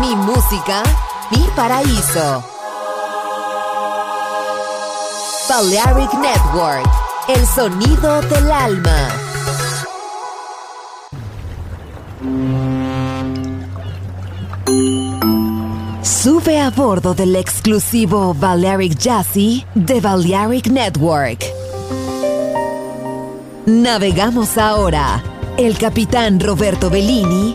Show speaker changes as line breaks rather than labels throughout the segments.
mi música, mi paraíso. Balearic Network, el sonido del alma. Sube a bordo del exclusivo Balearic Jazzy de Balearic Network. Navegamos ahora. El capitán Roberto Bellini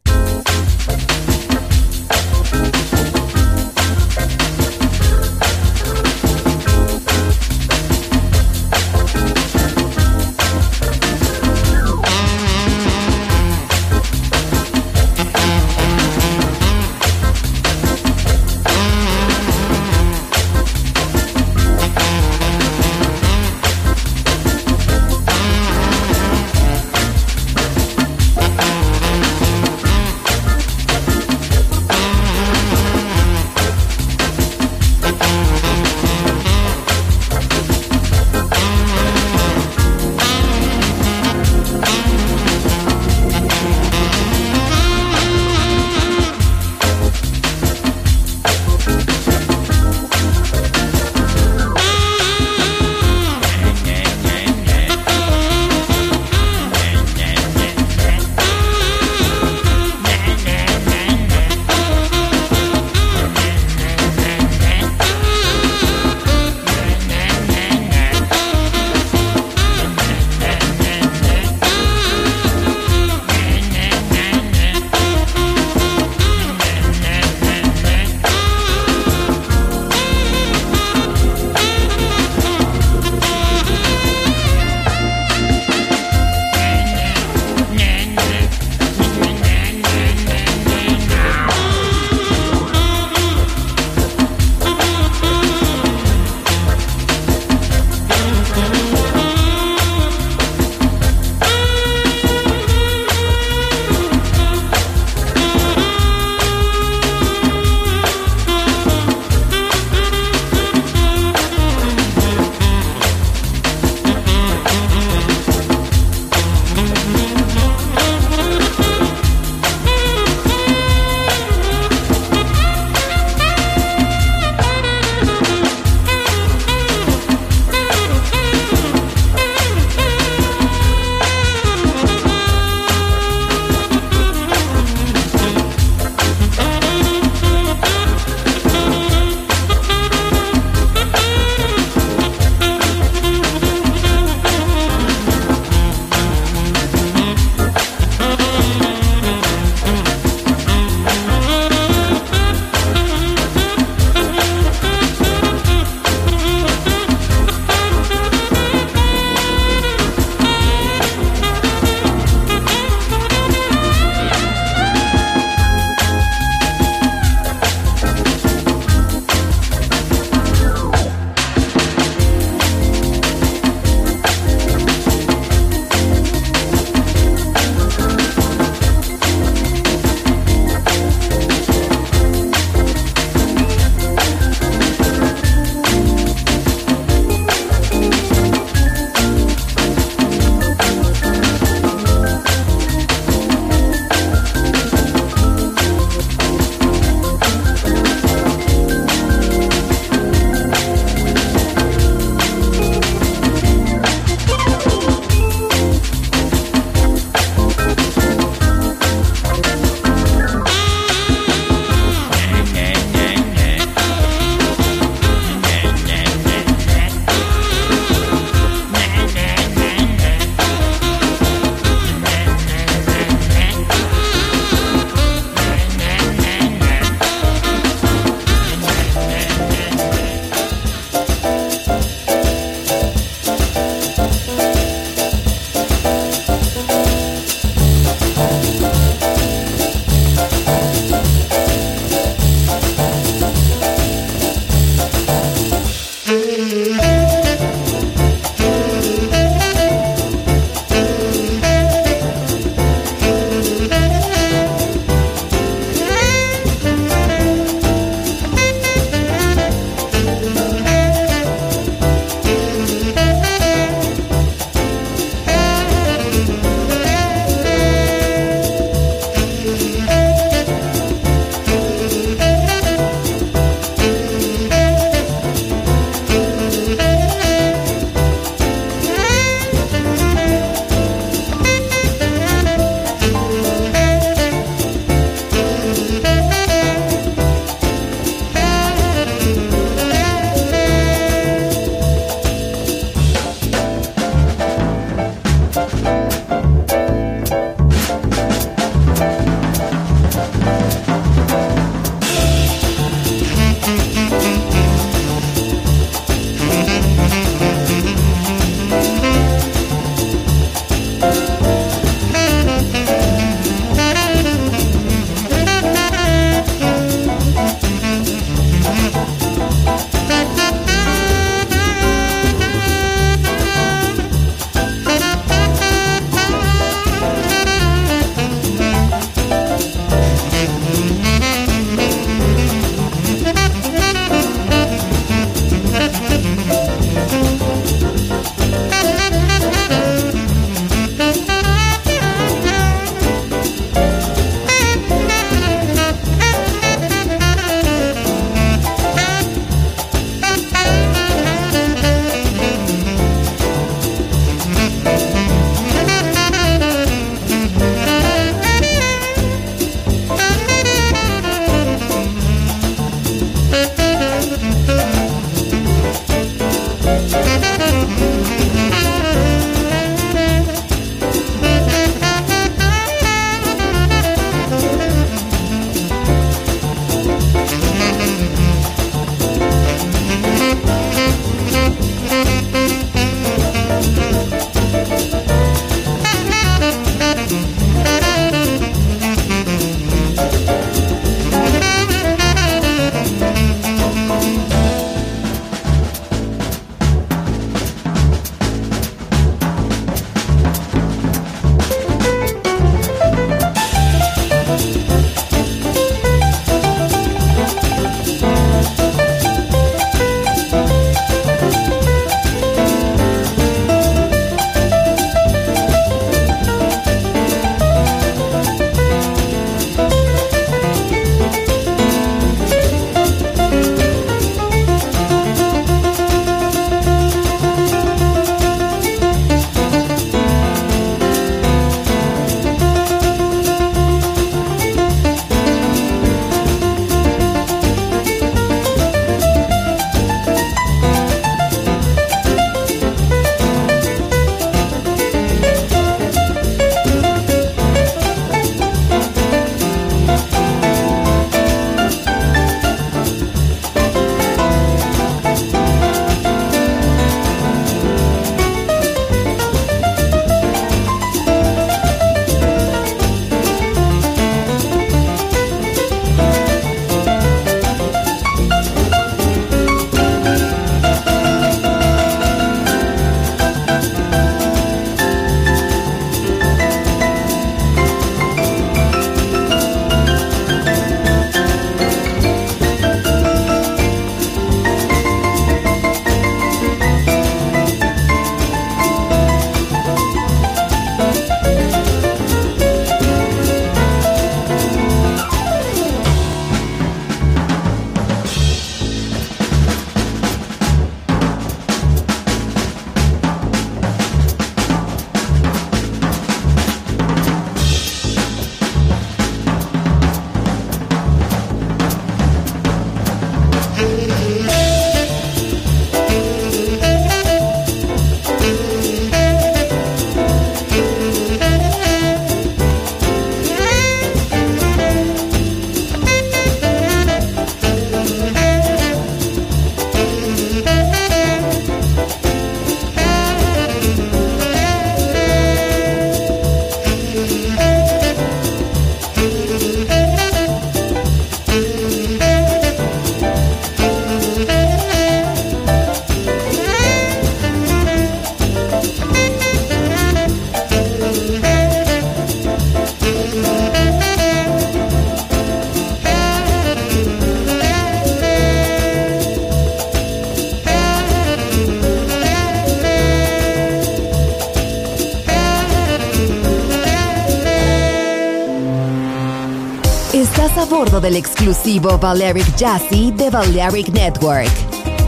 el exclusivo Balearic Jazzy de Balearic Network.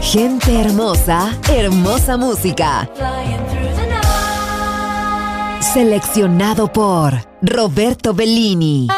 Gente hermosa, hermosa música. Seleccionado por Roberto Bellini.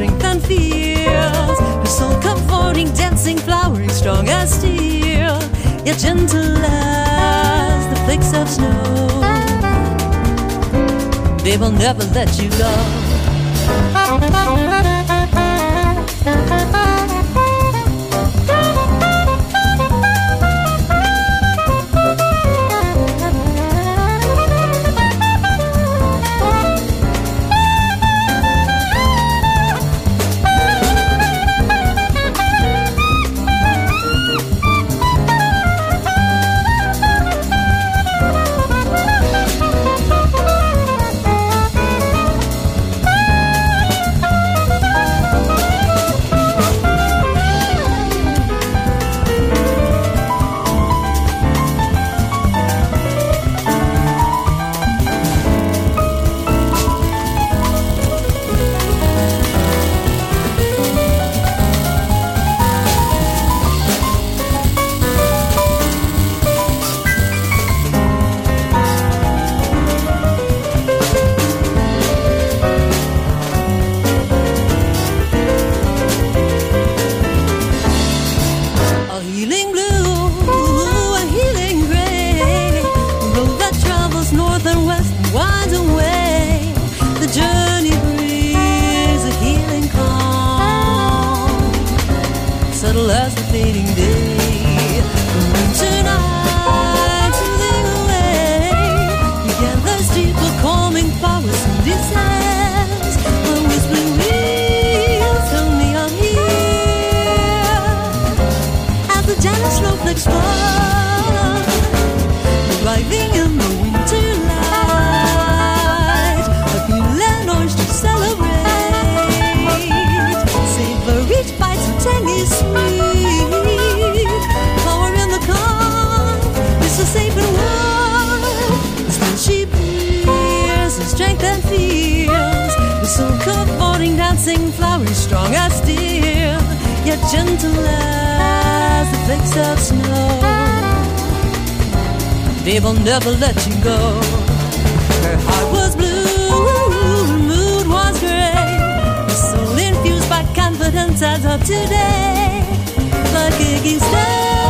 strength and fears. her soul comforting, dancing, flowering, strong as steel. Yet gentle as the flakes of snow. They will never let you go. waiting there. dancing flowers, strong as steel, yet gentle as the flakes of snow. They will never let you go. Her heart was blue, her mood was gray, her soul infused by confidence as of today, like
Iggy Stone.